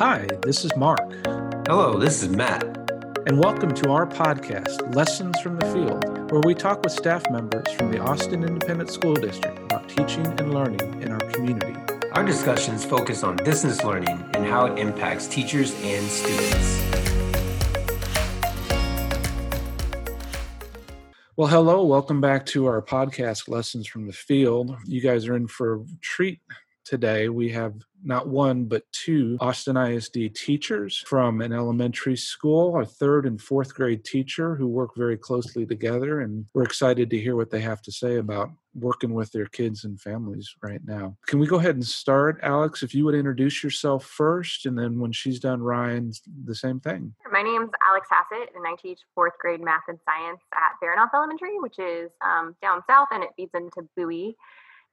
Hi, this is Mark. Hello, this is Matt. And welcome to our podcast, Lessons from the Field, where we talk with staff members from the Austin Independent School District about teaching and learning in our community. Our discussions focus on distance learning and how it impacts teachers and students. Well, hello, welcome back to our podcast, Lessons from the Field. You guys are in for a treat today. We have not one, but two Austin ISD teachers from an elementary school, a third and fourth grade teacher who work very closely together. And we're excited to hear what they have to say about working with their kids and families right now. Can we go ahead and start, Alex? If you would introduce yourself first, and then when she's done, Ryan, the same thing. My name's Alex Hassett, and I teach fourth grade math and science at Baranoff Elementary, which is um, down south, and it feeds into Bowie.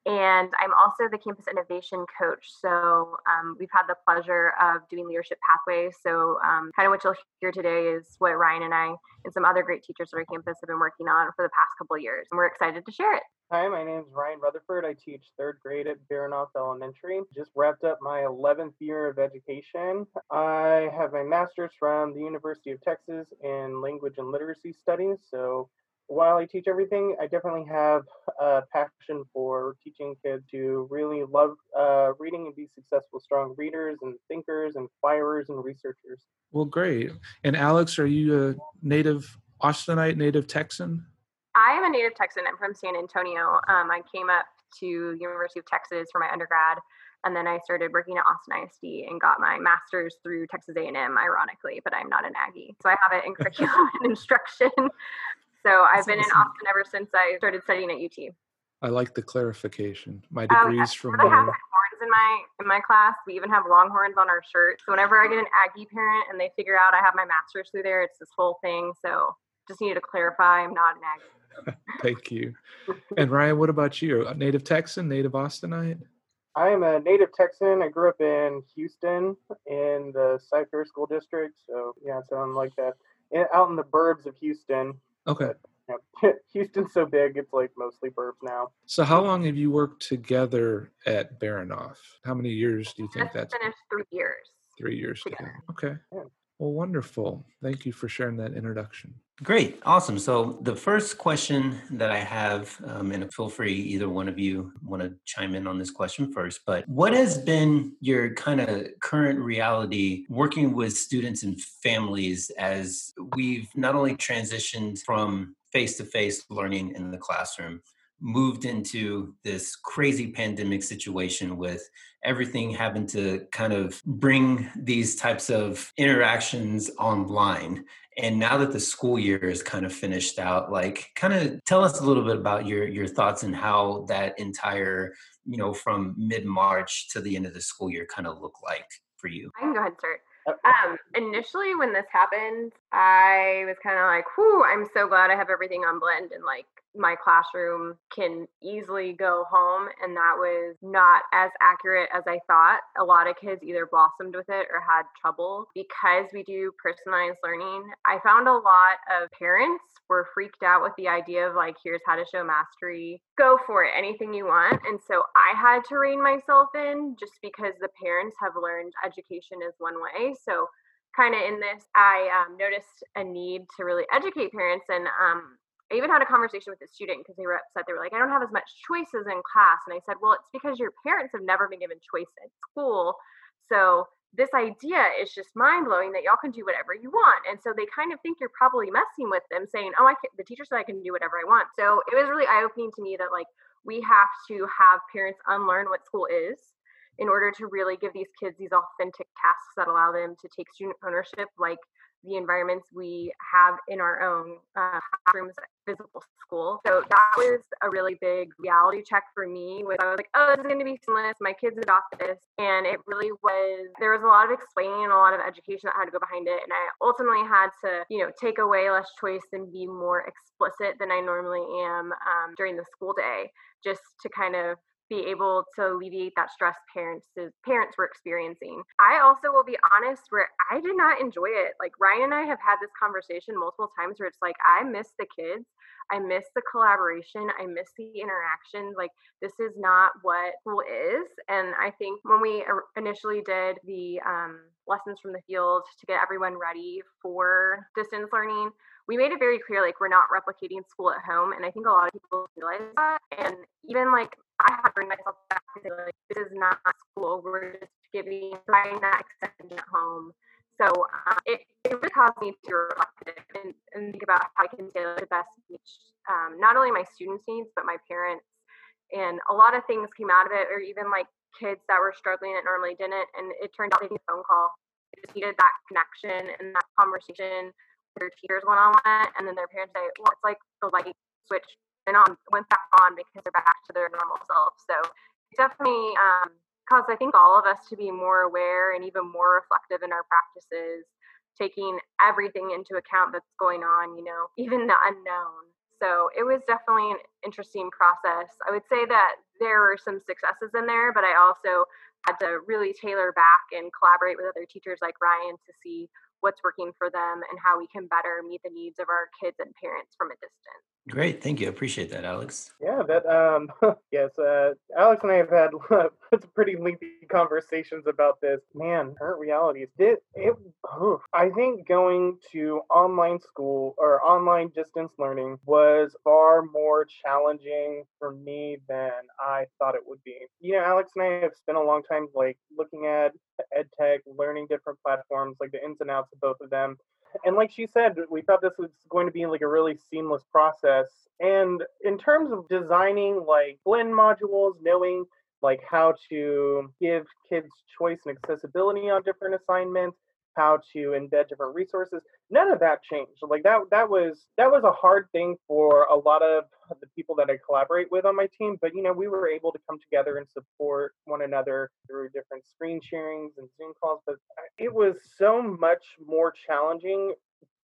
And I'm also the campus innovation coach. So um, we've had the pleasure of doing leadership pathways. So um, kind of what you'll hear today is what Ryan and I and some other great teachers at our campus have been working on for the past couple of years. And we're excited to share it. Hi, my name is Ryan Rutherford. I teach third grade at Baranoff Elementary. Just wrapped up my 11th year of education. I have a master's from the University of Texas in language and literacy studies. So while I teach everything, I definitely have a passion for teaching kids to really love uh, reading and be successful, strong readers and thinkers and acquirers and researchers. Well, great. And Alex, are you a native Austinite, native Texan? I am a native Texan. I'm from San Antonio. Um, I came up to University of Texas for my undergrad, and then I started working at Austin ISD and got my master's through Texas A&M, ironically. But I'm not an Aggie, so I have it in curriculum and instruction. So I've been in Austin ever since I started studying at UT. I like the clarification. My degrees um, from there. horns in my in my class. We even have longhorns on our shirts. So whenever I get an Aggie parent and they figure out I have my master's through there, it's this whole thing. So just needed to clarify, I'm not an Aggie. Thank you. And Ryan, what about you? A native Texan, native Austinite? I am a native Texan. I grew up in Houston in the Cy-Fair School District. So yeah, so I'm like that out in the burbs of Houston. Okay. But, Houston's so big, it's like mostly burbs now. So, how long have you worked together at Baranoff? How many years do you think that's? Finished three years. Three years together. together. Okay. Yeah. Well, wonderful. Thank you for sharing that introduction. Great. Awesome. So, the first question that I have, um, and feel free, either one of you want to chime in on this question first, but what has been your kind of current reality working with students and families as we've not only transitioned from face to face learning in the classroom, moved into this crazy pandemic situation with everything having to kind of bring these types of interactions online. And now that the school year is kind of finished out like kind of tell us a little bit about your your thoughts and how that entire you know from mid-march to the end of the school year kind of look like for you. I can go ahead and start. Uh, um, initially when this happened i was kind of like whew i'm so glad i have everything on blend and like my classroom can easily go home and that was not as accurate as I thought. A lot of kids either blossomed with it or had trouble because we do personalized learning. I found a lot of parents were freaked out with the idea of like here's how to show mastery. Go for it, anything you want. And so I had to rein myself in just because the parents have learned education is one way. So kind of in this, I um, noticed a need to really educate parents. And um, I even had a conversation with a student because they were upset. They were like, I don't have as much choices in class. And I said, Well, it's because your parents have never been given choice at school. So this idea is just mind blowing that y'all can do whatever you want. And so they kind of think you're probably messing with them, saying, Oh, I can, the teacher said I can do whatever I want. So it was really eye opening to me that like we have to have parents unlearn what school is in order to really give these kids these authentic tasks that allow them to take student ownership like the environments we have in our own uh, classrooms visible school. So that was a really big reality check for me. Was I was like, oh, this is going to be seamless. My kids adopt this, and it really was. There was a lot of explaining and a lot of education that had to go behind it, and I ultimately had to, you know, take away less choice and be more explicit than I normally am um, during the school day, just to kind of be able to alleviate that stress parents parents were experiencing. I also will be honest where I did not enjoy it. Like Ryan and I have had this conversation multiple times where it's like I miss the kids. I miss the collaboration. I miss the interaction. Like this is not what school is. And I think when we initially did the um, lessons from the field to get everyone ready for distance learning, we made it very clear like we're not replicating school at home and i think a lot of people realize that and even like i have to bring myself back to like this is not school. We're just giving providing that extension at home. So uh, it, it really caused me to reflect and, and think about how i can tailor the best each um, not only my students needs but my parents. And a lot of things came out of it or even like kids that were struggling that normally didn't and it turned out needed a phone call. They just needed that connection and that conversation their teachers one on one, and then their parents say, well, it's like the light switch on went back on because they're back to their normal self. So it definitely um, caused, I think, all of us to be more aware and even more reflective in our practices, taking everything into account that's going on, you know, even the unknown. So it was definitely an interesting process. I would say that there were some successes in there, but I also had to really tailor back and collaborate with other teachers like Ryan to see what's working for them and how we can better meet the needs of our kids and parents from a distance. Great, thank you. I appreciate that, Alex. Yeah, that um, yes, uh, Alex and I have had some pretty lengthy conversations about this. Man, current realities. It, it, I think going to online school or online distance learning was far more challenging for me than I thought it would be. You know, Alex and I have spent a long time like looking at ed tech, learning different platforms, like the ins and outs of both of them and like she said, we thought this was going to be like a really seamless process. And in terms of designing like blend modules, knowing like how to give kids choice and accessibility on different assignments, how to embed different resources none of that changed. Like that that was that was a hard thing for a lot of the people that i collaborate with on my team but you know we were able to come together and support one another through different screen sharings and zoom calls but it was so much more challenging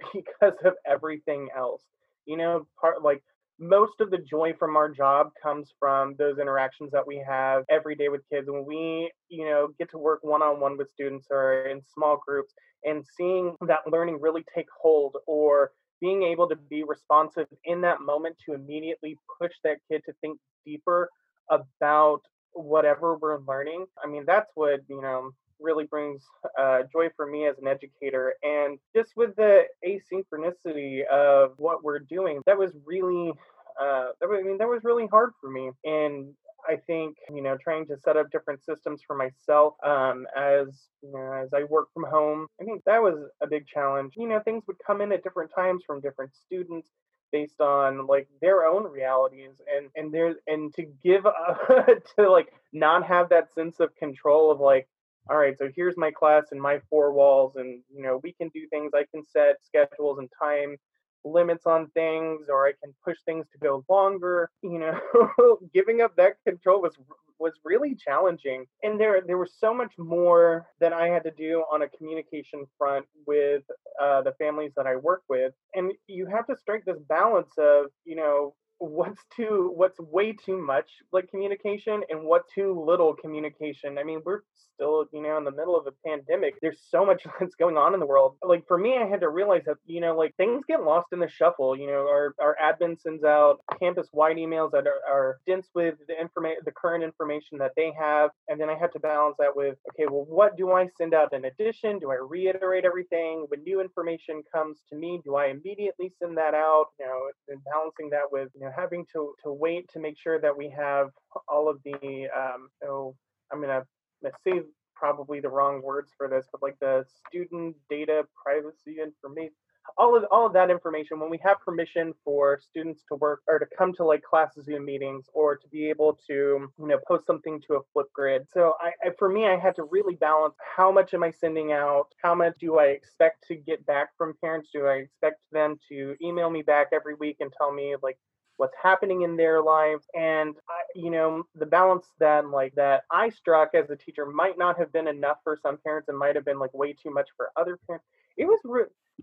because of everything else. You know part like most of the joy from our job comes from those interactions that we have every day with kids when we you know get to work one-on-one with students or in small groups and seeing that learning really take hold or being able to be responsive in that moment to immediately push that kid to think deeper about whatever we're learning i mean that's what you know really brings uh, joy for me as an educator. And just with the asynchronicity of what we're doing, that was really, uh, that was, I mean, that was really hard for me. And I think you know trying to set up different systems for myself um, as you know as I work from home. I think that was a big challenge. You know, things would come in at different times from different students based on like their own realities and and there and to give up, to like not have that sense of control of like all right, so here's my class and my four walls, and you know, we can do things. I can set schedules and time limits on things, or I can push things to go longer. You know, giving up that control was was really challenging, and there there was so much more that I had to do on a communication front with uh, the families that I work with, and you have to strike this balance of you know what's too what's way too much like communication and what too little communication. I mean we're still you know in the middle of a pandemic. There's so much that's going on in the world. Like for me i had to realize that you know like things get lost in the shuffle you know our, our admin sends out campus wide emails that are, are dense with the information the current information that they have and then i have to balance that with okay well what do i send out in addition? Do i reiterate everything? When new information comes to me do i immediately send that out? You know and balancing that with you know having to to wait to make sure that we have all of the um, I'm gonna say probably the wrong words for this, but like the student data privacy information all of all of that information when we have permission for students to work or to come to like class zoom meetings or to be able to you know post something to a Flipgrid. So I, I, for me i had to really balance how much am i sending out how much do i expect to get back from parents? Do i expect them to email me back every week and tell me like what's happening in their lives and you know the balance that like that i struck as a teacher might not have been enough for some parents and might have been like way too much for other parents. It was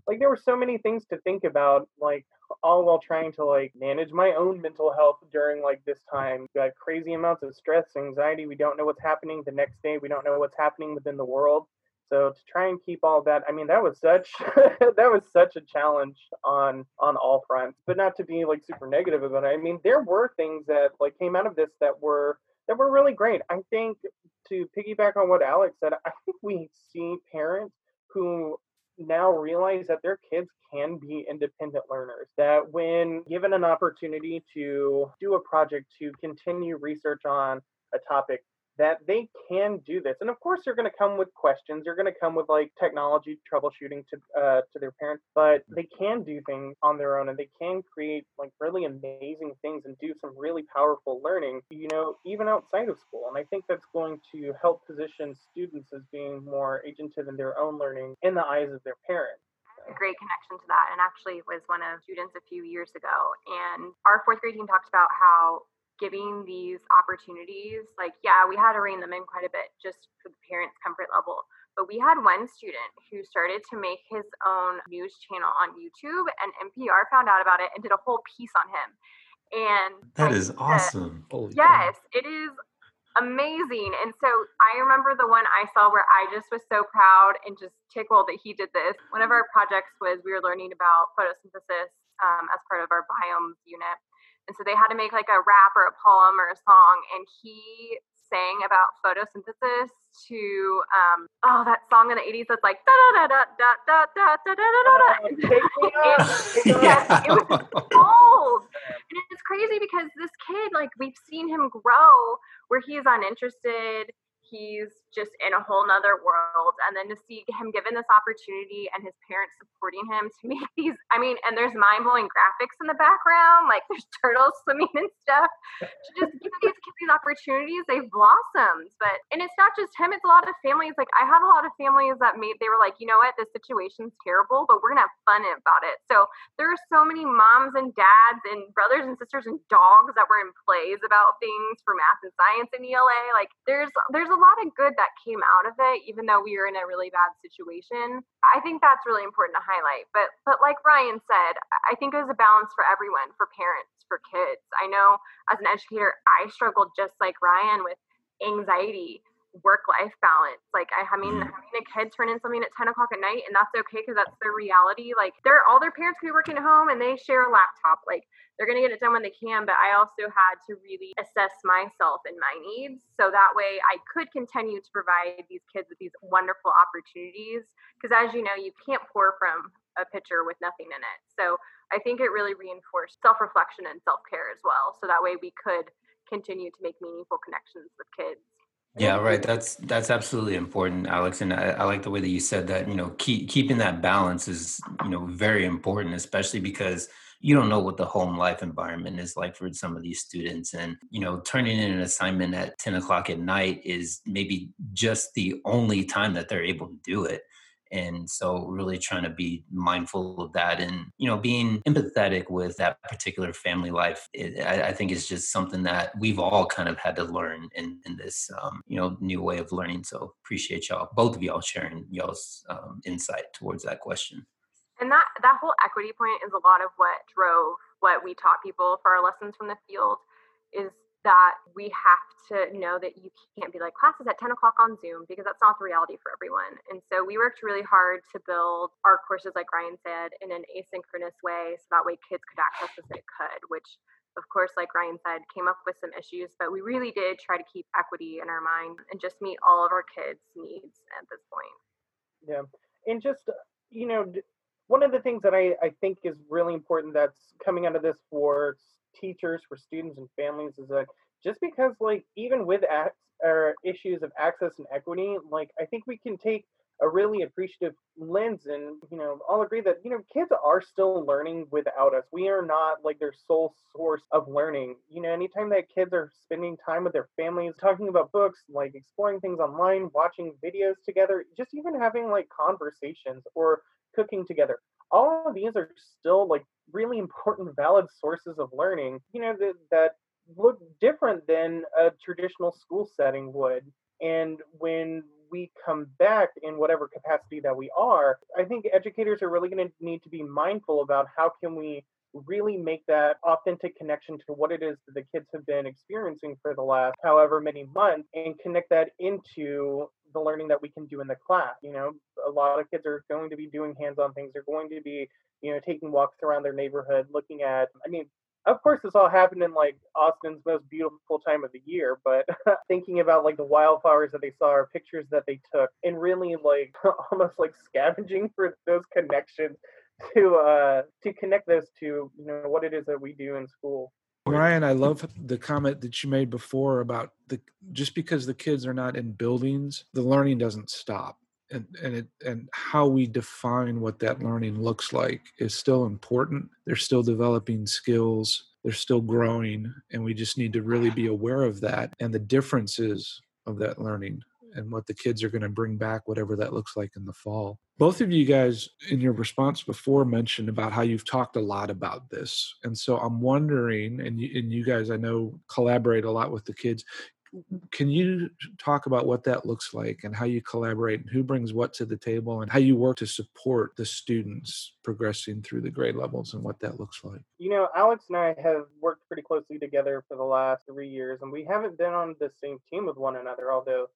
like there were so many things to think about like all while trying to like manage my own mental health during like this time got crazy amounts of stress anxiety we don't know what's happening the next day we don't know what's happening within the world so to try and keep all that, I mean, that was such that was such a challenge on on all fronts. But not to be like super negative about it. I mean, there were things that like came out of this that were that were really great. I think to piggyback on what Alex said, I think we see parents who now realize that their kids can be independent learners. That when given an opportunity to do a project, to continue research on a topic, that they can do this. And of course, they're going to come with questions. They're going to come with like technology troubleshooting to uh, to their parents, but they can do things on their own, and they can create like really amazing things and do some really powerful learning. You know, even outside of school. And I think that's going to help position students as being more agentive in their own learning in the eyes of their parents a great connection to that and actually was one of students a few years ago and our fourth grade team talked about how giving these opportunities, like, yeah, we had to rein them in quite a bit just for the parents' comfort level. But we had one student who started to make his own news channel on YouTube, and NPR found out about it and did a whole piece on him. And that is awesome. yes, it is amazing. And so I remember the one I saw where I just was so proud and just tickled that he did this. One of our projects was we were learning about photosynthesis um, as part of our biomes unit. And so they had to make like a rap or a poem or a song. And he sang about photosynthesis to um oh that song in the 80s that's like da da da da da da da da da da da it was old and it's crazy because this kid like we've seen him grow where he is uninterested he's just in a whole nother world. And then to see him given this opportunity and his parents supporting him to make these, I mean, and there's mind blowing graphics in the background, like there's turtles swimming and stuff. To just give these kids these opportunities, they've blossomed. But, and it's not just him, it's a lot of families. Like I had a lot of families that made, they were like, you know what, this situation's terrible, but we're going to have fun about it. So there are so many moms and dads and brothers and sisters and dogs that were in plays about things for math and science in ELA. Like there's, there's a lot of good that came out of it, even though we were in a really bad situation. I think that's really important to highlight. But but like Ryan said, I think it was a balance for everyone, for parents, for kids. I know as an educator, I struggled just like Ryan with anxiety work life balance. Like I, I mean, mm. having a kid turn in something at 10 o'clock at night, and that's okay because that's their reality. Like they're all their parents could be working at home and they share a laptop. Like they're gonna get it done when they can. But I also had to really assess myself and my needs so that way I could continue to provide these kids with these wonderful opportunities. Because as you know, you can't pour from a pitcher with nothing in it. So I think it really reinforced self-reflection and self-care as well. So that way we could continue to make meaningful connections with kids yeah, right. That's that's absolutely important, Alex. And I, I, like the way that you said that. You know, keep, keeping that balance is you know very important, especially because you don't know what the home life environment is like for some of these students. And you know, turning in an assignment at ten o'clock at night is maybe just the only time that they're able to do it and so really trying to be mindful of that and you know being empathetic with that particular family life it, I, I, think is just something that we've all kind of had to learn in, in this um, you know new way of learning. So appreciate y'all both of y'all sharing y'all's um, insight towards that question. And that that whole equity point is a lot of what drove what we taught people for our lessons from the field is that we have to know that you can't be like classes at 10 o'clock on Zoom because that's not the reality for everyone. And so we worked really hard to build our courses, like Ryan said, in an asynchronous way so that way kids could access as they could, which of course, like Ryan said, came up with some issues, but we really did try to keep equity in our mind and just meet all of our kids' needs at this point. Yeah. And just, uh, you know, one of the things that I, I think is really important that's coming out of this for teachers, for students and families is that just because like even with ac- or issues of access and equity, like I think we can take a really appreciative lens and you know i'll agree that you know kids are still learning without us. We are not like their sole source of learning. You know anytime that kids are spending time with their families talking about books like exploring things online watching videos together just even having like conversations or cooking together all of these are still like really important, valid sources of learning, you know, that, that look different than a traditional school setting would. And when we come back in whatever capacity that we are, I think educators are really going to need to be mindful about how can we really make that authentic connection to what it is that the kids have been experiencing for the last however many months and connect that into the learning that we can do in the class. You know, a lot of kids are going to be doing hands-on things. They're going to be, you know, taking walks around their neighborhood, looking at. I mean, of course, this all happened in like Austin's most beautiful time of the year, but thinking about like the wildflowers that they saw or pictures that they took, and really like almost like scavenging for those connections to uh to connect those to you know what it is that we do in school. Ryan, I love the comment that you made before about the just because the kids are not in buildings, the learning doesn't stop. And and it and how we define what that learning looks like is still important. They're still developing skills, they're still growing, and we just need to really be aware of that and the differences of that learning and what the kids are going to bring back, whatever that looks like in the fall. Both of you guys, in your response before, mentioned about how you've talked a lot about this. And so I'm wondering, and you, and you guys, I know, collaborate a lot with the kids. Can you talk about what that looks like and how you collaborate and who brings what to the table and how you work to support the students progressing through the grade levels and what that looks like? You know, Alex and I have worked pretty closely together for the last three years, and we haven't been on the same team with one another, although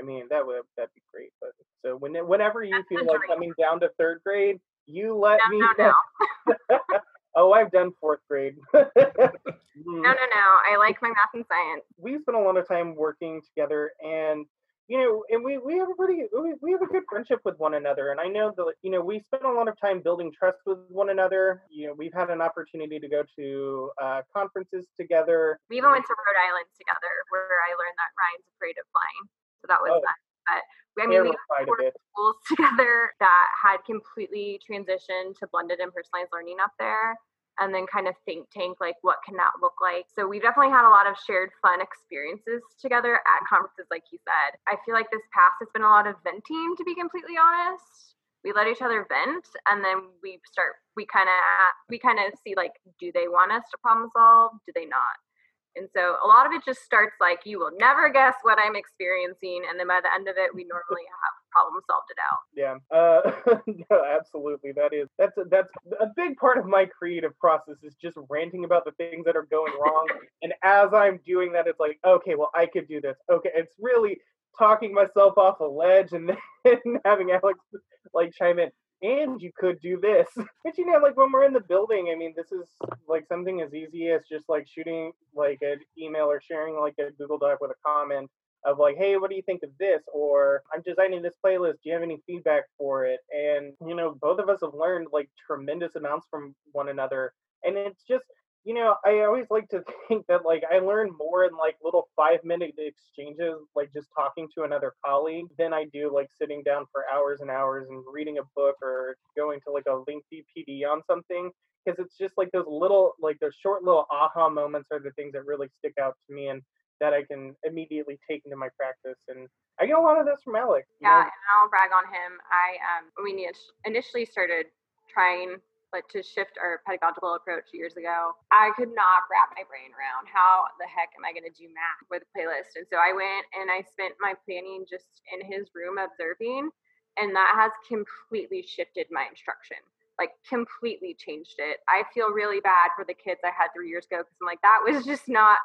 I mean, that would that'd be great. But so when whenever you That's feel like great. coming down to third grade, you let No, me no, know. no. oh, I've done fourth grade. No, no, no. I like my math and science. we spent a lot of time working together, and you know, and we we have a pretty we, we have a good friendship with one another. And I know that you know we spent a lot of time building trust with one another. You know, we've had an opportunity to go to uh, conferences together. We even went to Rhode Island together where I learned that Ryan's afraid of flying. So that was Oh. fun. But we, I mean, we terrified four schools together that had completely transitioned to blended and personalized learning up there and then kind of think tank like what can that look like? So we've definitely had a lot of shared fun experiences together at conferences like you said. I feel like this past has been a lot of venting to be completely honest. We let each other vent and then we start we kind of we kind of see like do they want us to problem solve? Do they not and so a lot of it just starts like you will never guess what i'm experiencing and then by the end of it we normally have problem solved it out Yeah. Uh, no, absolutely. That is that's a, that's a big part of my creative process is just ranting about the things that are going wrong. and as I'm doing that, it's like, okay, well, I could do this. Okay, it's really talking myself off a ledge and then having Alex like chime in. And you could do this, but you know, like when we're in the building, I mean, this is like something as easy as just like shooting like an email or sharing like a Google Doc with a comment of like, hey, what do you think of this? Or I'm designing this playlist. Do you have any feedback for it? And you know, both of us have learned like tremendous amounts from one another. And it's just, you know, I always like to think that like I learn more in like little five minute exchanges, like just talking to another colleague, than I do like sitting down for hours and hours and reading a book or going to like a lengthy PD on something. Because it's just like those little, like those short little aha moments are the things that really stick out to me. And that I can immediately take into my practice. And I get a lot of this from Alex. Yeah, know? and I'll brag on him. I um when we initially started trying like to shift our pedagogical approach years ago, I could not wrap my brain around how the heck am I going to do math with a playlist. And so I went and I spent my planning just in his room observing, and that has completely shifted my instruction. Like completely changed it. I feel really bad for the kids I had three years ago because I'm like that was just not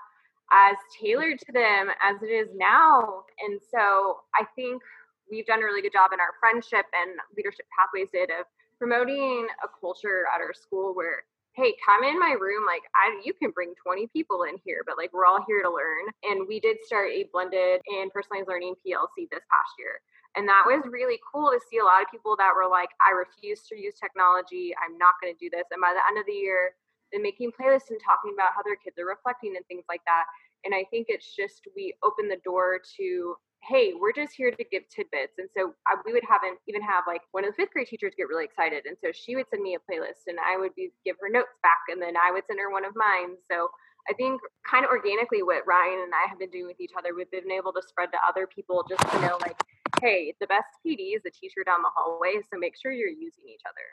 as tailored to them as it is now. And so I think we've done a really good job in our friendship and leadership pathways did of promoting a culture at our school where hey come in my room like i you can bring 20 people in here but like we're all here to learn. And we did start a blended and personalized learning plc this past year. And that was really cool to see a lot of people that were like i refuse to use technology. I'm not going to do this. And by the end of the year they're making playlists and talking about how their kids are reflecting and things like that. And i think it's just we open the door to hey, we're just here to give tidbits. And so I, we would have an, even have like one of the fifth grade teachers get really excited. And so she would send me a playlist and I would be give her notes back and then I would send her one of mine. So I think kind of organically what Ryan and I have been doing with each other, we've been able to spread to other people just to know like, hey, the best PD is the teacher down the hallway. So make sure you're using each other.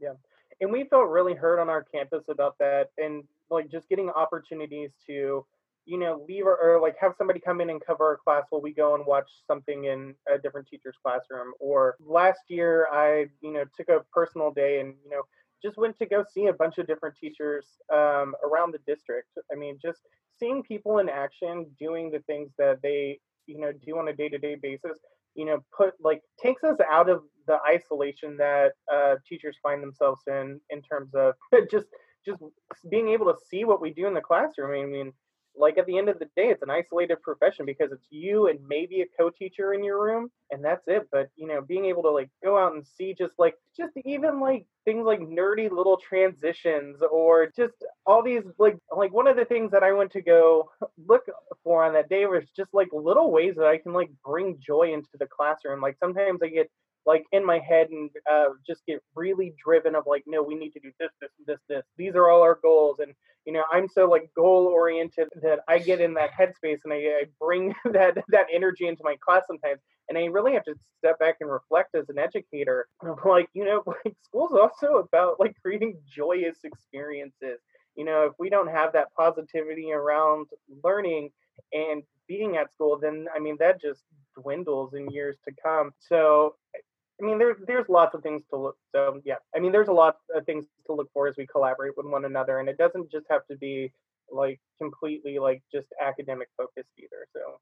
Yeah. And we felt really hurt on our campus about that and like just getting opportunities to you know leave our, or like have somebody come in and cover our class while we go and watch something in a different teacher's classroom. Or last year i you know took a personal day and you know just went to go see a bunch of different teachers um, around the district. I mean just seeing people in action doing the things that they you know do on a day-to-day basis you know put like takes us out of the isolation that uh, teachers find themselves in in terms of just just being able to see what we do in the classroom. I mean like at the end of the day it's an isolated profession because it's you and maybe a co-teacher in your room and that's it. But you know being able to like go out and see just like just even like things like nerdy little transitions or just all these like like one of the things that i went to go look for on that day was just like little ways that i can like bring joy into the classroom. Like sometimes i get like in my head and uh, just get really driven of like no we need to do this this this this. These are all our goals. And you know i'm so like goal oriented that i get in that headspace and I, I bring that that energy into my class sometimes and i really have to step back and reflect as an educator. Like you know like school's also about like creating joyous experiences. You know if we don't have that positivity around learning and being at school then i mean that just dwindles in years to come. So I mean, there's there's lots of things to look. So yeah, I mean, there's a lot of things to look for as we collaborate with one another, and it doesn't just have to be like completely like just academic focused either. So.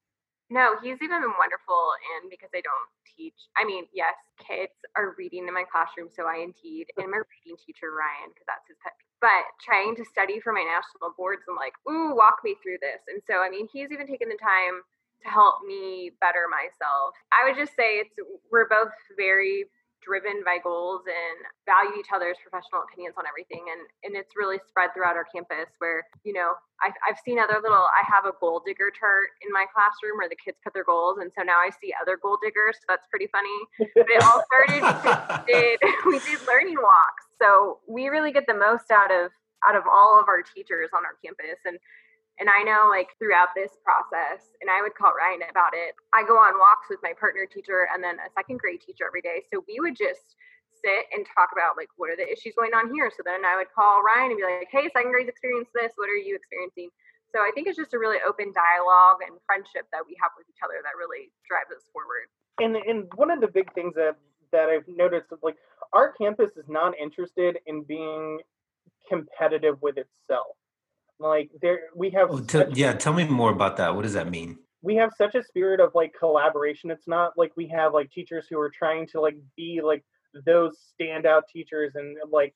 No, he's even been wonderful, and because I don't teach, I mean, yes, kids are reading in my classroom, so I indeed am a reading teacher, Ryan, because that's his pet. But trying to study for my national boards, I'm like, ooh, walk me through this. And so, I mean, he's even taken the time to help me better myself. I would just say it's we're both very driven by goals and value each other's professional opinions on everything and and it's really spread throughout our campus where you know I've, I've seen other little i have a goal digger chart in my classroom where the kids put their goals and so now i see other goal diggers so that's pretty funny but it all started we did we did learning walks so we really get the most out of out of all of our teachers on our campus and and I know like throughout this process, and I would call Ryan about it, I go on walks with my partner teacher and then a second grade teacher every day. So we would just sit and talk about like what are the issues going on here. So then I would call Ryan and be like, hey, second grade's experienced this. What are you experiencing? So I think it's just a really open dialogue and friendship that we have with each other that really drives us forward. And and one of the big things that that I've noticed is like our campus is not interested in being competitive with itself like there, we have. Oh, t- yeah, tell me more about that. What does that mean? We have such a spirit of like collaboration. It's not like we have like teachers who are trying to like be like those standout teachers and like,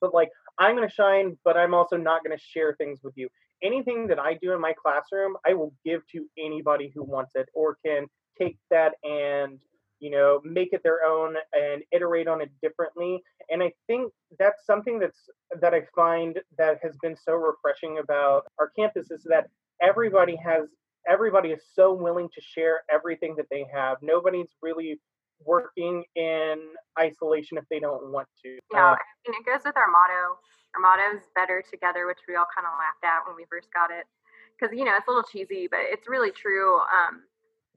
but like I'm gonna shine, but I'm also not gonna share things with you. Anything that I do in my classroom, I will give to anybody who wants it or can take that and you know make it their own and iterate on it differently and i think that's something that's that i find that has been so refreshing about our campus is that everybody has everybody is so willing to share everything that they have. Nobody's really working in isolation if they don't want to yeah uh, and it goes with our motto. Our motto is better together which we all kind of laughed at when we first got it because you know it's a little cheesy but it's really true um,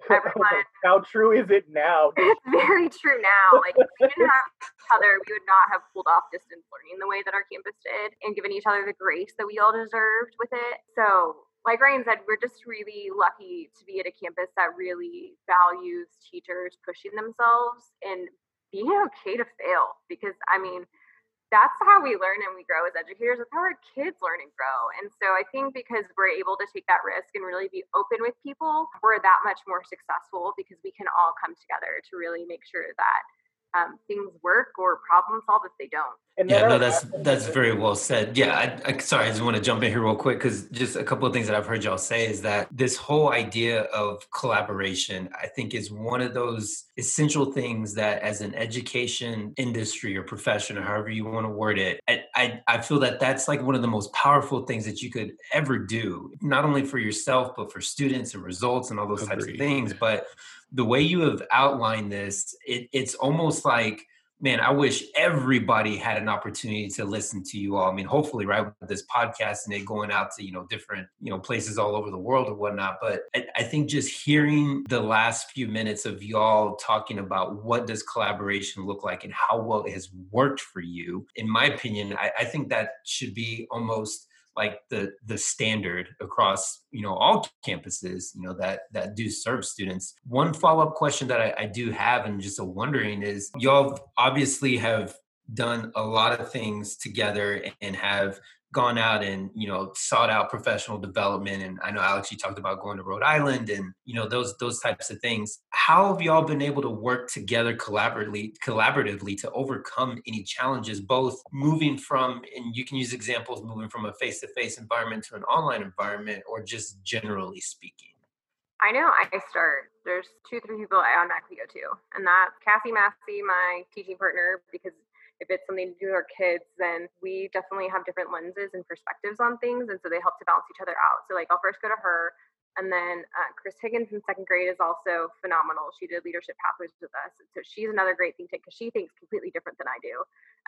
Everyone, how true is it now? It's very true now. Like if we didn't have each other, we would not have pulled off distance learning the way that our campus did and given each other the grace that we all deserved with it. So like Ryan said, we're just really lucky to be at a campus that really values teachers pushing themselves and being okay to fail. Because I mean, that's how we learn and we grow as educators. That's how our kids learn and grow. And so I think because we're able to take that risk and really be open with people, we're that much more successful because we can all come together to really make sure that um, things work or problem solve if they don't. And yeah, no, that's that's very well said. Yeah, I, I sorry, I just want to jump in here real quick because just a couple of things that I've heard y'all say is that this whole idea of collaboration, I think, is one of those essential things that, as an education industry or profession, or however you want to word it, I, I I feel that that's like one of the most powerful things that you could ever do, not only for yourself but for students and results and all those Agreed. types of things, but the way you have outlined this, it, it's almost like man, I wish everybody had an opportunity to listen to you all. I mean, hopefully, right, with this podcast and it going out to, you know, different, you know, places all over the world or whatnot. But I, I think just hearing the last few minutes of y'all talking about what does collaboration look like and how well it has worked for you, in my opinion, I, I think that should be almost like the the standard across you know all campuses you know that that do serve students. One follow-up question that I, I do have and just a wondering is y'all obviously have done a lot of things together and have gone out and you know sought out professional development and i know alex you talked about going to rhode island and you know those those types of things how have y'all been able to work together collaboratively collaboratively to overcome any challenges both moving from and you can use examples moving from a face-to-face environment to an online environment or just generally speaking I know I start. There's two, three people I automatically go to, and that's Cassie Massey, my teaching partner, because if it's something to do with our kids, then we definitely have different lenses and perspectives on things. And so they help to balance each other out. So, like, I'll first go to her. And then uh, Chris Higgins in second grade is also phenomenal. She did leadership pathways with us. So she's another great think tank because she thinks completely different than I do.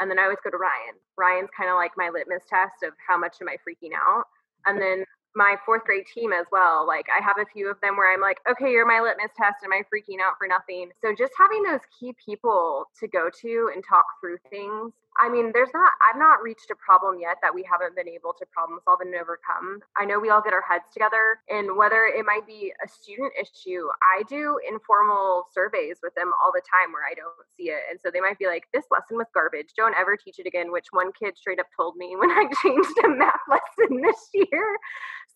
And then I always go to Ryan. Ryan's kind of like my litmus test of how much am I freaking out. And then my fourth grade team as well. Like I have a few of them where I'm like, okay, you're my litmus test. Am I freaking out for nothing? So just having those key people to go to and talk through things I mean, there's not, I've not reached a problem yet that we haven't been able to problem solve and overcome. I know we all get our heads together, and whether it might be a student issue, I do informal surveys with them all the time where I don't see it. And so they might be like, this lesson was garbage. Don't ever teach it again, which one kid straight up told me when I changed a math lesson this year.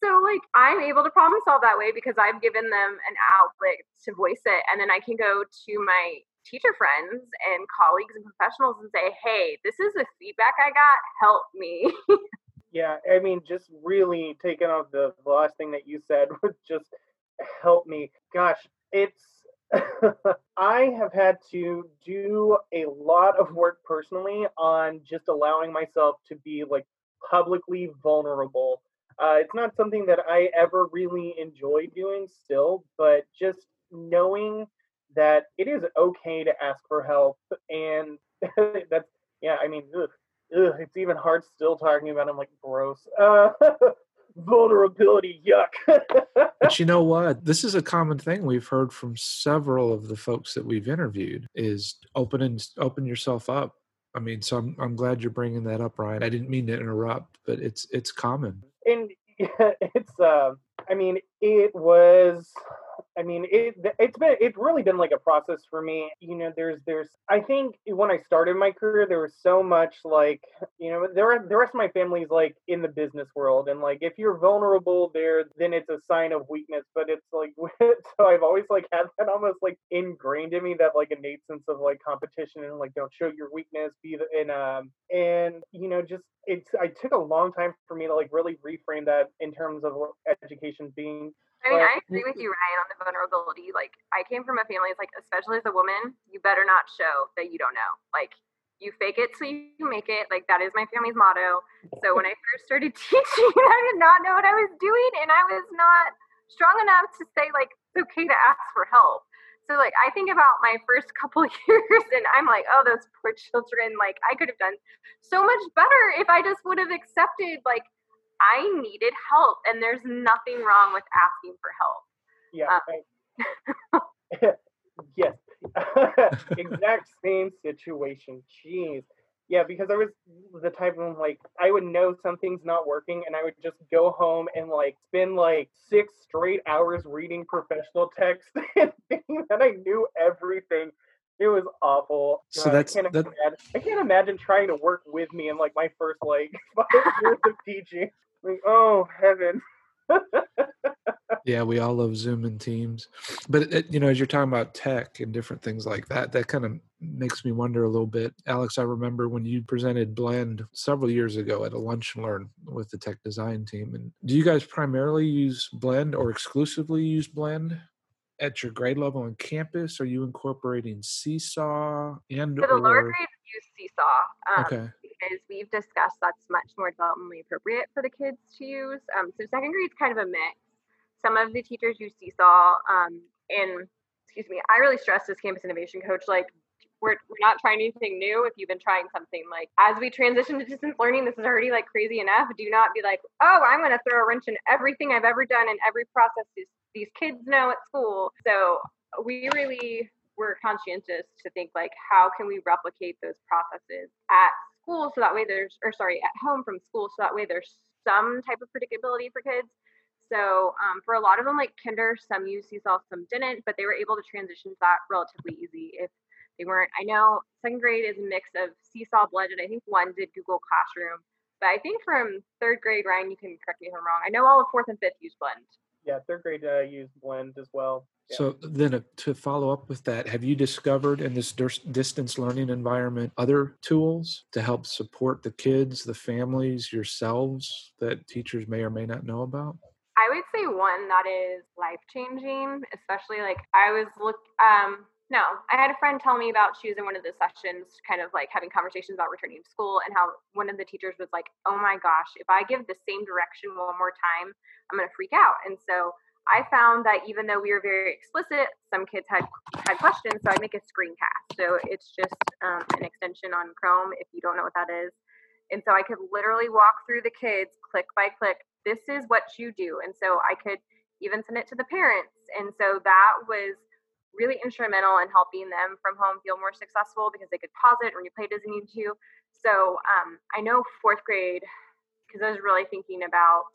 So, like, I'm able to problem solve that way because I've given them an outlet to voice it. And then I can go to my teacher friends and colleagues and professionals and say, hey, this is the feedback I got. Help me. yeah, I mean, just really taking off the, last thing that you said was just help me. Gosh, it's. I have had to do a lot of work personally on just allowing myself to be like publicly vulnerable. Uh, it's not something that I ever really enjoy doing still, but just knowing that it is okay to ask for help and that's yeah i mean ugh, ugh, it's even hard still talking about i'm like gross. Uh, vulnerability yuck. But you know what? This is a common thing we've heard from several of the folks that we've interviewed is open and open yourself up. I mean so i'm, I'm glad you're bringing that up ryan. I didn't mean to interrupt but it's it's common and yeah, it's uh i mean it was I mean, it it's been it's really been like a process for me. You know, there's there's I think when I started my career, there was so much like you know, there the rest of my family's like in the business world, and like if you're vulnerable there, then it's a sign of weakness. But it's like so I've always like had that almost like ingrained in me that like innate sense of like competition and like don't show your weakness, be the and um and you know just it's I took a long time for me to like really reframe that in terms of education being I mean, I agree with you, Ryan, on the vulnerability. Like, I came from a family, it's like, especially as a woman, you better not show that you don't know. Like, you fake it till you make it. Like, that is my family's motto. So, when I first started teaching, I did not know what I was doing, and I was not strong enough to say, like, it's okay to ask for help. So, like, I think about my first couple years, and I'm like, oh, those poor children. Like, I could have done so much better if I just would have accepted, like, I needed help, and there's nothing wrong with asking for help. Yeah. Um, yes. exact same situation. Jeez. Yeah, because I was the type of like I would know something's not working and I would just go home and like spend like six straight hours reading professional text and thinking that I knew everything. It was awful. So that's I can't, that... imagine, I can't imagine trying to work with me in like my first like five years of teaching. Like, oh heaven. yeah, we all love Zoom and Teams, but it, you know, as you're talking about tech and different things like that, that kind of makes me wonder a little bit. Alex, I remember when you presented Blend several years ago at a lunch and learn with the tech design team. And do you guys primarily use Blend or exclusively use Blend? At your grade level on campus, are you incorporating Seesaw and for the or... lower grades use Seesaw? Um, okay because we've discussed that's much more developmentally appropriate for the kids to use. Um, so second grade is kind of a mix. Some of the teachers use Seesaw, um, and excuse me, I really stress as campus innovation coach, like we're, we're not trying anything new. If you've been trying something like as we transition to distance learning, this is already like crazy enough. Do not be like, oh, I'm going to throw a wrench in everything I've ever done and every process these, these kids know at school. So we really were conscientious to think like, how can we replicate those processes at school so that way there's, or sorry, at home from school so that way there's some type of predictability for kids. So um, for a lot of them, like kinder, some used Seesaw, some didn't, but they were able to transition to that relatively easy if they weren't. I know second grade is a mix of Seesaw, Blended. I think one did Google Classroom, but I think from third grade, Ryan, you can correct me if I'm wrong. I know all of fourth and fifth use Blend. Yeah, third grade uh, used Blend as well. Yeah. So then, uh, to follow up with that, have you discovered in this distance learning environment other tools to help support the kids, the families, yourselves that teachers may or may not know about? I would say one that is life changing, especially like I was look um no, I had a friend tell me about she was in one of the sessions, kind of like having conversations about returning to school, and how one of the teachers was like, "Oh my gosh, if I give the same direction one more time, I'm gonna freak out." And so I found that even though we were very explicit, some kids had had questions, so I make a screencast. So it's just um, an extension on Chrome if you don't know what that is. And so I could literally walk through the kids click by click. This is what you do. And so I could even send it to the parents. And so that was really instrumental in helping them from home feel more successful because they could pause it when you play doesn't need to. So um, I know fourth grade, because I was really thinking about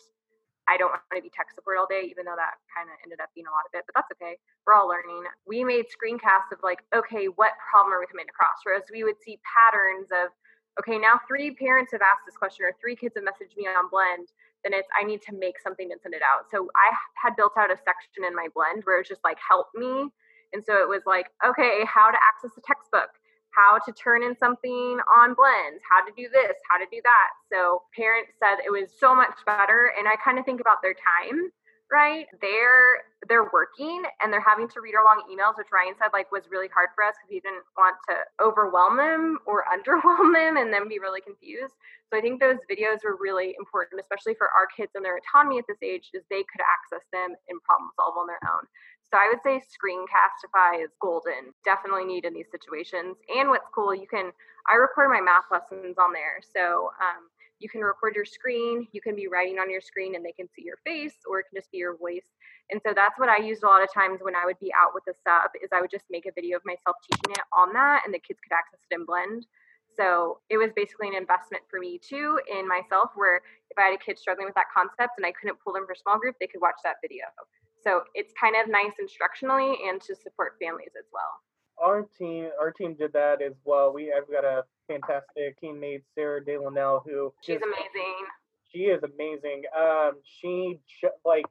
I don't want to be tech support all day, even though that kind of ended up being a lot of it, but that's okay. We're all learning. We made screencasts of like, okay, what problem are we coming across? Whereas we would see patterns of, okay, now three parents have asked this question or three kids have messaged me on Blend, then it's I need to make something and send it out. So I had built out a section in my Blend where it's just like, help me. And so it was like, okay, how to access a textbook how to turn in something on blends, how to do this, how to do that. So parents said it was so much better. And I kind of think about their time, right? They're they're working and they're having to read our long emails, which Ryan said like was really hard for us because he didn't want to overwhelm them or underwhelm them and then be really confused. So I think those videos were really important, especially for our kids and their autonomy at this age, is they could access them and problem solve on their own. So I would say Screencastify is golden. Definitely need in these situations. And what's cool, you can I record my math lessons on there. So um, you can record your screen. You can be writing on your screen, and they can see your face, or it can just be your voice. And so that's what I used a lot of times when I would be out with a sub. Is I would just make a video of myself teaching it on that, and the kids could access it in Blend. So it was basically an investment for me too in myself, where if I had a kid struggling with that concept and I couldn't pull them for small group, they could watch that video. So it's kind of nice instructionally and to support families as well. Our team, our team did that as well. We have got a fantastic teammate, Sarah DeLanelle, who she's is, amazing. She is amazing. Um, she like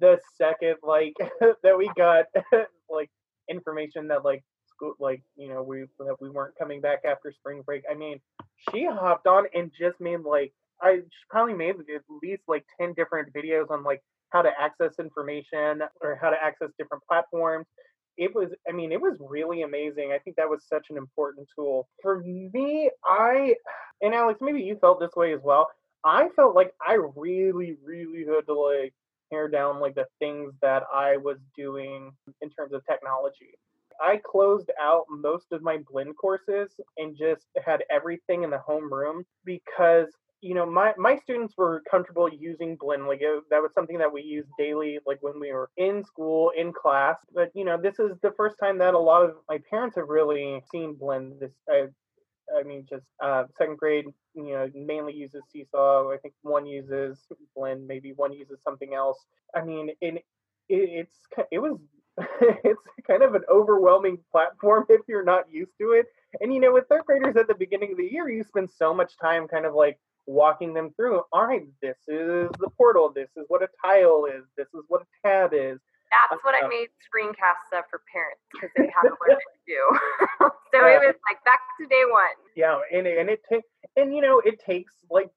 the second like that we got like information that like school like you know we that we weren't coming back after spring break. I mean, she hopped on and just made like I probably made at least like ten different videos on like how to access information or how to access different platforms. It was, I mean, it was really amazing. I think that was such an important tool. For me, I, and Alex, maybe you felt this way as well. I felt like I really, really had to like tear down like the things that I was doing in terms of technology. I closed out most of my blend courses and just had everything in the homeroom because you know, my my students were comfortable using Blend. Like it, that was something that we used daily, like when we were in school, in class. But you know, this is the first time that a lot of my parents have really seen Blend. This, I, I mean, just uh, second grade, you know, mainly uses Seesaw. I think one uses Blend, maybe one uses something else. I mean, it, it's it was it's kind of an overwhelming platform if you're not used to it. And you know, with third graders at the beginning of the year, you spend so much time kind of like walking them through all right this is the portal this is what a tile is this is what a tab is that's what uh, I made screencasts of for parents because they had to learn to do. so it was like back to day one. Yeah, and and it takes and you know it takes like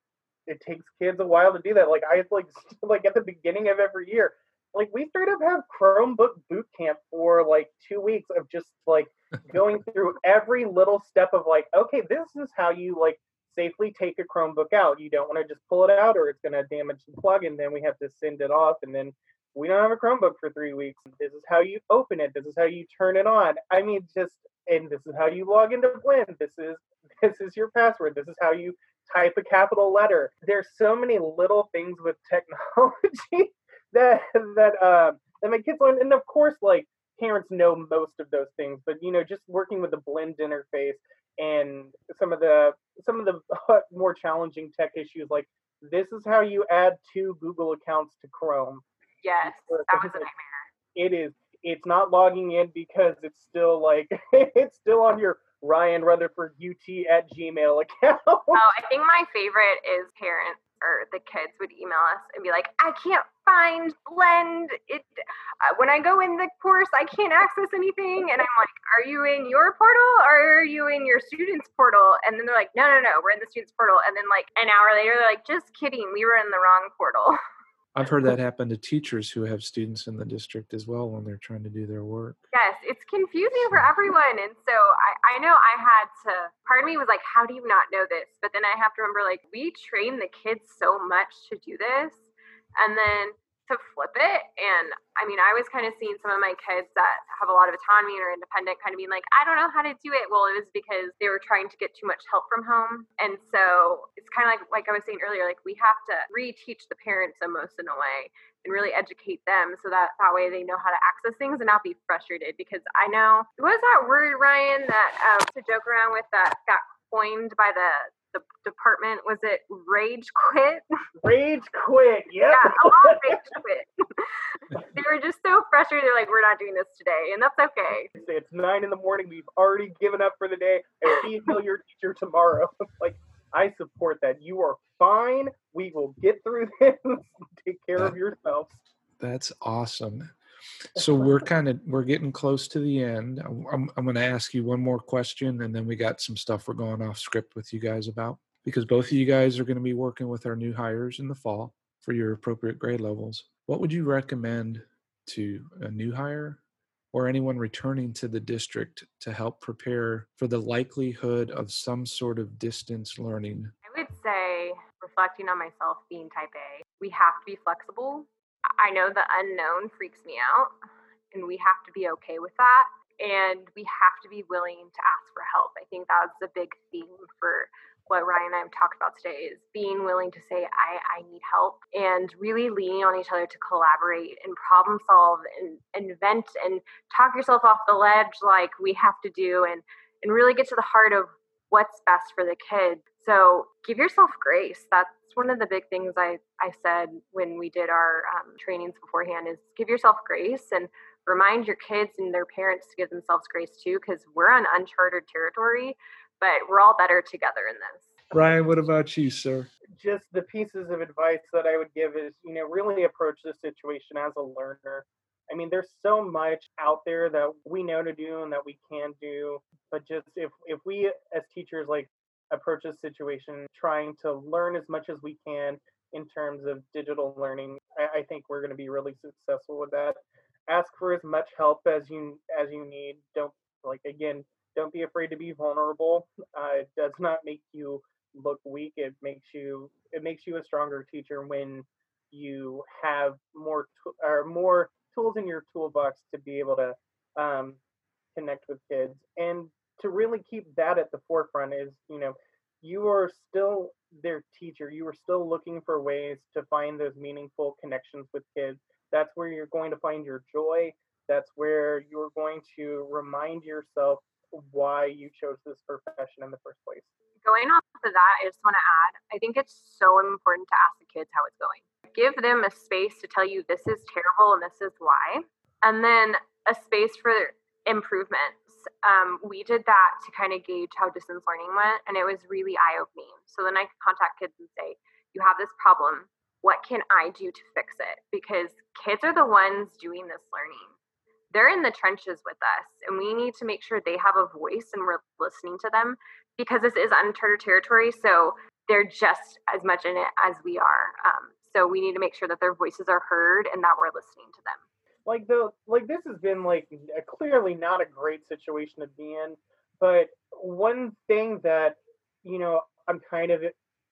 it takes kids a while to do that. Like I like like at the beginning of every year, like we straight up have Chromebook boot camp for like two weeks of just like going through every little step of like, okay, this is how you like safely take a Chromebook out. You don't want to just pull it out or it's going to damage the plug and then we have to send it off and then we don't have a Chromebook for three weeks. This is how you open it. This is how you turn it on. I mean, just and this is how you log into Blend. This is this is your password. This is how you type a capital letter. There's so many little things with technology that that uh, that my kids learn, and of course, like parents know most of those things, but you know, just working with the Blend interface and some of the some of the more challenging tech issues, like this is how you add two Google accounts to Chrome. Yes, that was a nightmare. It is. It's not logging in because it's still like it's still on your Ryan Rutherford UT at Gmail account. Oh, I think my favorite is parents or the kids would email us and be like, I can't find blend it uh, when I go in the course, I can't access anything. And I'm like, Are you in your portal or are you in your students portal? And then they're like, No, no, no, we're in the students portal. And then like an hour later, they're like, Just kidding, we were in the wrong portal. I've heard that happen to teachers who have students in the district as well when they're trying to do their work. Yes, it's confusing for everyone. And so I, I know I had to, part of me was like, how do you not know this? But then I have to remember, like, we train the kids so much to do this. And then to flip it. And I mean, I was kind of seeing some of my kids that have a lot of autonomy and are independent kind of being like, I don't know how to do it. Well, it was because they were trying to get too much help from home. And so it's kind of like, like I was saying earlier, like we have to reteach the parents almost in a way and really educate them so that that way they know how to access things and not be frustrated. Because I know, what was that word, Ryan, that um, to joke around with that got coined by the the department was it rage quit? Rage quit yep. yeah a lot of rage quit. They were just so frustrated they're like we're not doing this today and that's okay. It's nine in the morning we've already given up for the day and email your teacher tomorrow. Like i support that you are fine we will get through this take care that, of yourself that's awesome so we're kind of we're getting close to the end. I'm, I'm going to ask you one more question and then we got some stuff we're going off script with you guys about because both of you guys are going to be working with our new hires in the fall for your appropriate grade levels. What would you recommend to a new hire or anyone returning to the district to help prepare for the likelihood of some sort of distance learning? I would say reflecting on myself being type a we have to be flexible I know the unknown freaks me out, and we have to be okay with that. And we have to be willing to ask for help. I think that's a big theme for what Ryan and I have talked about today is being willing to say, I, I need help and really leaning on each other to collaborate and problem solve and invent and talk yourself off the ledge like we have to do and, and really get to the heart of what's best for the kids. So give yourself grace. That's one of the big things I, I said when we did our um, trainings beforehand is give yourself grace and remind your kids and their parents to give themselves grace too, because we're on uncharted territory, but we're all better together in this. Ryan, what about you, sir? Just the pieces of advice that I would give is, you know, really approach the situation as a learner. I mean, there's so much out there that we know to do and that we can do, but just if if we as teachers like approach this situation trying to learn as much as we can in terms of digital learning. I, I think we're going to be really successful with that. Ask for as much help as you as you need. Don't like again. Don't be afraid to be vulnerable. Uh, it does not make you look weak. It makes you it makes you a stronger teacher when you have more to, or more tools in your toolbox to be able to um, connect with kids. And to really keep that at the forefront is you know you are still their teacher. You are still looking for ways to find those meaningful connections with kids. That's where you're going to find your joy. That's where you're going to remind yourself why you chose this profession in the first place. Going off of that i just want to add i think it's so important to ask the kids how it's going give them a space to tell you this is terrible and this is why and then a space for improvements. um, we did that to kind of gauge how distance learning went, and it was really eye opening. So then I could contact kids and say, You have this problem. What can I do to fix it? Because kids are the ones doing this learning. They're in the trenches with us, and we need to make sure they have a voice and we're listening to them because this is uncharted territory. So they're just as much in it as we are. Um, so we need to make sure that their voices are heard and that we're listening to them like the like this has been like a, clearly not a great situation to be in but one thing that you know i'm kind of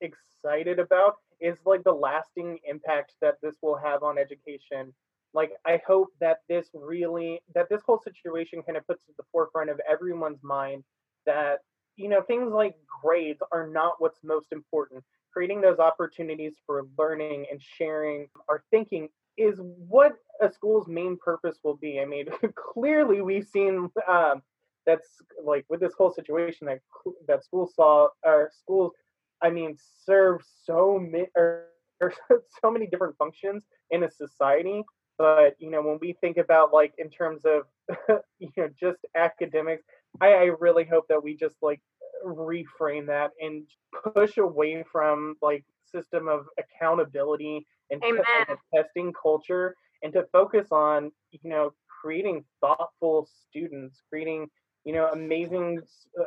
excited about is like the lasting impact that this will have on education like I hope that this really that this whole situation kind of puts at the forefront of everyone's mind that you know things like grades are not what's most important. Creating those opportunities for learning and sharing our thinking is what a school's main purpose will be. I mean, clearly we've seen um, that's like with this whole situation that that schools saw or schools, I mean, serve so many or, or so many different functions in a society but you know when we think about like in terms of you know just academics I, I really hope that we just like reframe that and push away from like system of accountability and, t- testing culture and to focus on you know creating thoughtful students creating you know amazing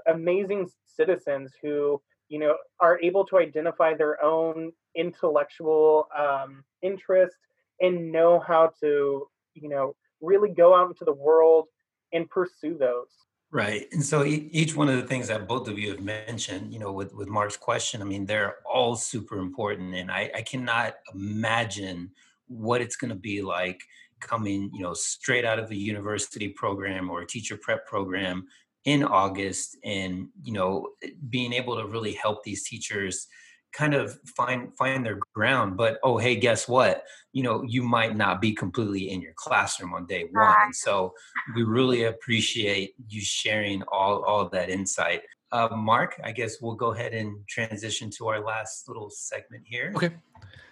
amazing citizens who you know are able to identify their own intellectual um, interest and know how to, you know, really go out into the world and pursue those. Right. And so each one of the things that both of you have mentioned, you know, with, with Mark's question, I mean, they're all super important. And I, I cannot imagine what it's going to be like coming, you know, straight out of a university program or a teacher prep program in August and, you know, being able to really help these teachers kind of find find their ground but oh hey guess what? You know you might not be completely in your classroom on day one. So we really appreciate you sharing all all of that insight. Uh, mark i guess we'll go ahead and transition to our last little segment here. Okay.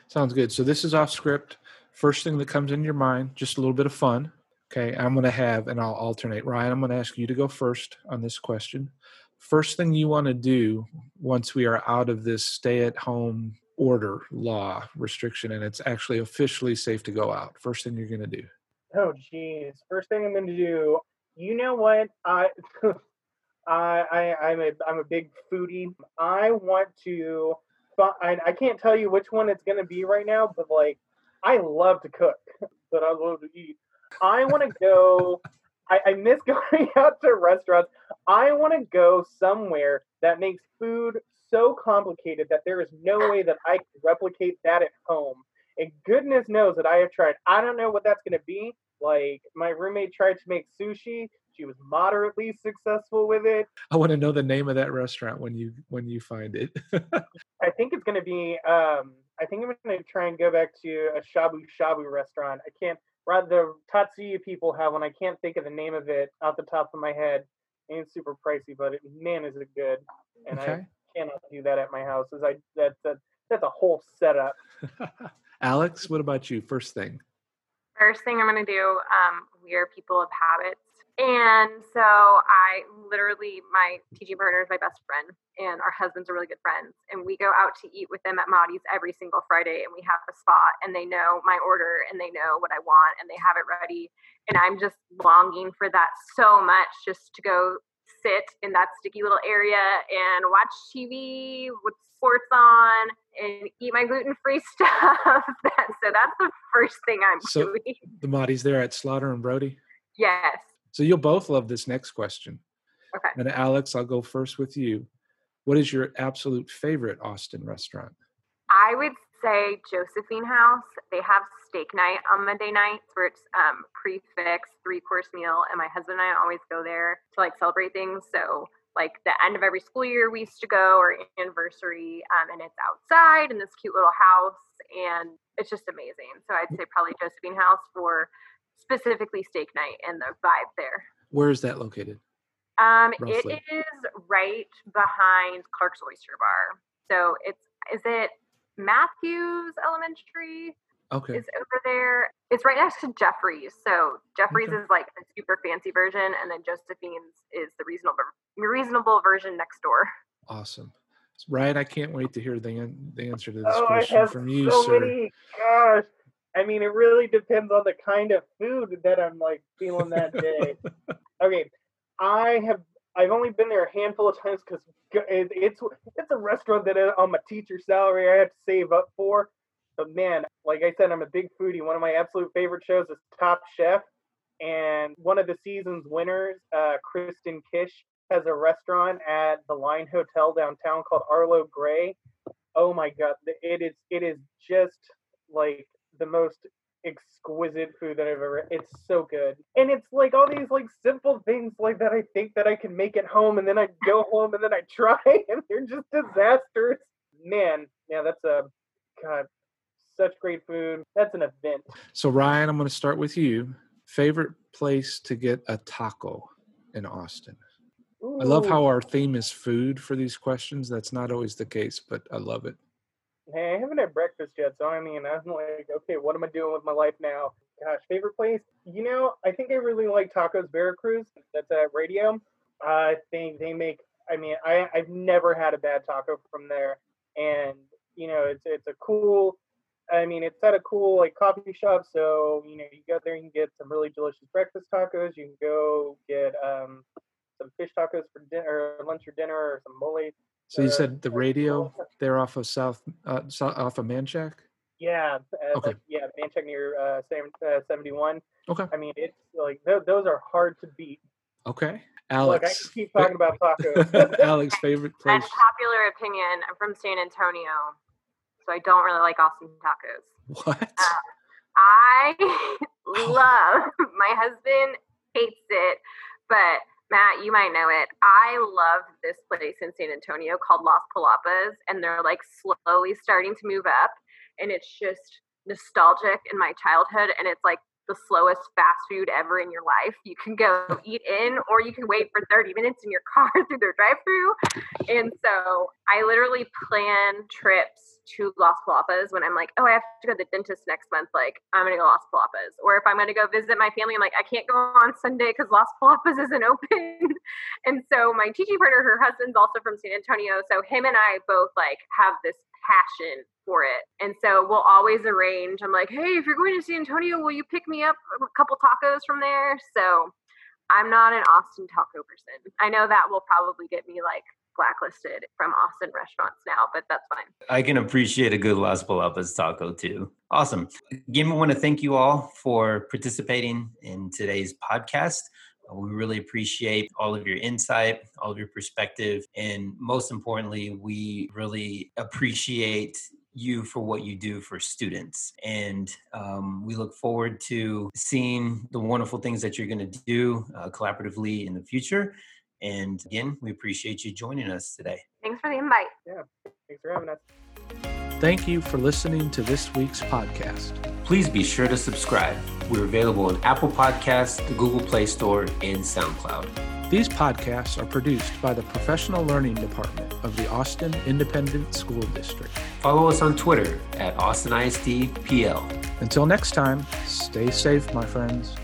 Sounds good. So this is off script. First thing that comes in your mind just a little bit of fun okay? I'm going to have and i'll alternate. Ryan i'm going to ask you to go first on this question first thing you want to do once we are out of this stay at home order law restriction and it's actually officially safe to go out first thing you're going to do? Oh geez first thing i'm going to do you know what? I I, I i'm a i'm a big foodie. I want to I, I can't tell you which one it's going to be right now but like i love to cook but i love to eat. I want to go I, I miss going out to restaurants. I want to go somewhere that makes food so complicated that there is no way that I can replicate that at home. And goodness knows that I have tried. I don't know what that's going to be. Like my roommate tried to make sushi. She was moderately successful with it. I want to know the name of that restaurant when you when you find it. I think it's going to be. Um, I think I'm going to try and go back to a shabu shabu restaurant. I can't rather the Tatsu-ya people have one. I can't think of the name of it off the top of my head. And it's super pricey, but it, man, is it good! And okay. I cannot do that at my house. Is I that that that's a whole setup. Alex, what about you? First thing. First thing I'm going to do. Um, we are people of habits. And so I literally, my teaching partner is my best friend, and our husbands are really good friends. And we go out to eat with them at Maudie's every single Friday, and we have a spot, and they know my order, and they know what I want, and they have it ready. And I'm just longing for that so much just to go sit in that sticky little area and watch TV with sports on and eat my gluten free stuff. so that's the first thing I'm so doing. The Maudie's there at Slaughter and Brodie? Yes. So you'll both love this next question. Okay. And Alex, I'll go first with you. What is your absolute favorite Austin restaurant? I would say Josephine House. They have steak night on Monday nights where it's um, prefix three course meal, and my husband and I always go there to like celebrate things. So like the end of every school year we used to go or anniversary, um, and it's outside in this cute little house, and it's just amazing. So I'd say probably Josephine House for specifically steak night and the vibe there. Where is that located? Um, it is right behind Clark's Oyster Bar. So it's is it Mathews Elementary? Okay. Is over there. It's right next to Jeffrey's. So Jeffrey's okay. is like a super fancy version, and then Josephine's is the reasonable reasonable version next door. Awesome. Ryan, I can't wait to hear the, the answer to this oh, question from you, so sir. Many, gosh, I mean, it really depends on the kind of food that I'm like feeling that day. okay, I have I've only been there a handful of times because it's it's a restaurant that uh, on my teacher salary I have to save up for. But man, like I said, I'm a big foodie. One of my absolute favorite shows is Top Chef, and one of the season's winners, uh, Kristen Kish, has a restaurant at the Line Hotel downtown called Arlo Grey. Oh my god, it is it is just like the most exquisite food that I've ever. It's so good, and it's like all these like simple things like that. I think that I can make at home, and then I go home, and then I try, and they're just disasters. Man, yeah, that's a god, such great food. That's an event. So Ryan, I'm going to start with you. Favorite place to get a taco in Austin? I love how our theme is food for these questions. That's not always the case, but I love it. Hey, I haven't had breakfast yet, so I mean, I'm like, okay, what am I doing with my life now? Gosh, favorite place? You know, I think I really like Tacos Veracruz. That's at Radio. I think they make. I mean, I I've never had a bad taco from there, and you know, it's it's a cool. I mean, it's at a cool like coffee shop, so you know, you go there, you can get some really delicious breakfast tacos. You can go get um some fish tacos for dinner, or lunch or dinner, or some mole. So you uh, said the or- radio there off of South, uh, so- off of Manchaca. Yeah, uh, Okay. like, yeah, Manchaca near uh, seven- uh, 71. Okay. I mean, it's like th- those are hard to beat. Okay, Alex. Look, I Alex. can keep talking about tacos. Alex, favorite place. popular opinion. I'm from San Antonio, so I don't really like Austin tacos. What? I love. My husband hates it, but Matt, you might know it. I love this place in San Antonio called Las Palapas, and they're like slowly starting to move up, and it's just nostalgic in my childhood, and it's like the slowest fast food ever in your life. You can go eat in, or you can wait for 30 minutes in your car through their drive-through. And so I literally plan trips to Las Palapas when I'm like, oh, I have to go to the dentist next month. Like, I'm gonna go Las Palapas. Or if I'm gonna go visit my family, I'm like, I can't go on Sunday because Las Palapas isn't open. and so my teaching partner, her husband's also from San Antonio. So him and I both like have this passion for it. And so we'll always arrange. I'm like, hey, if you're going to San Antonio, will you pick me up a couple tacos from there? So I'm not an Austin taco person. I know that will probably get me like blacklisted from Austin restaurants now, but that's fine. I can appreciate a good Las Palapas taco too. Awesome. Again, we want to thank you all for participating in today's podcast. Uh, We really appreciate all of your insight, all of your perspective, and most importantly, we really appreciate you for what you do for students. And um, we look forward to seeing the wonderful things that you're going to do uh, collaboratively in the future. And again, we appreciate you joining us today. Thanks for the invite. Yeah, thanks for having us. Thank you for listening to this week's podcast. Please be sure to subscribe. We're available on Apple Podcasts, the Google Play Store, and SoundCloud. These podcasts are produced by the Professional Learning Department of the Austin Independent School District. Follow us on Twitter at AustinISDPL. Until next time, stay safe, my friends.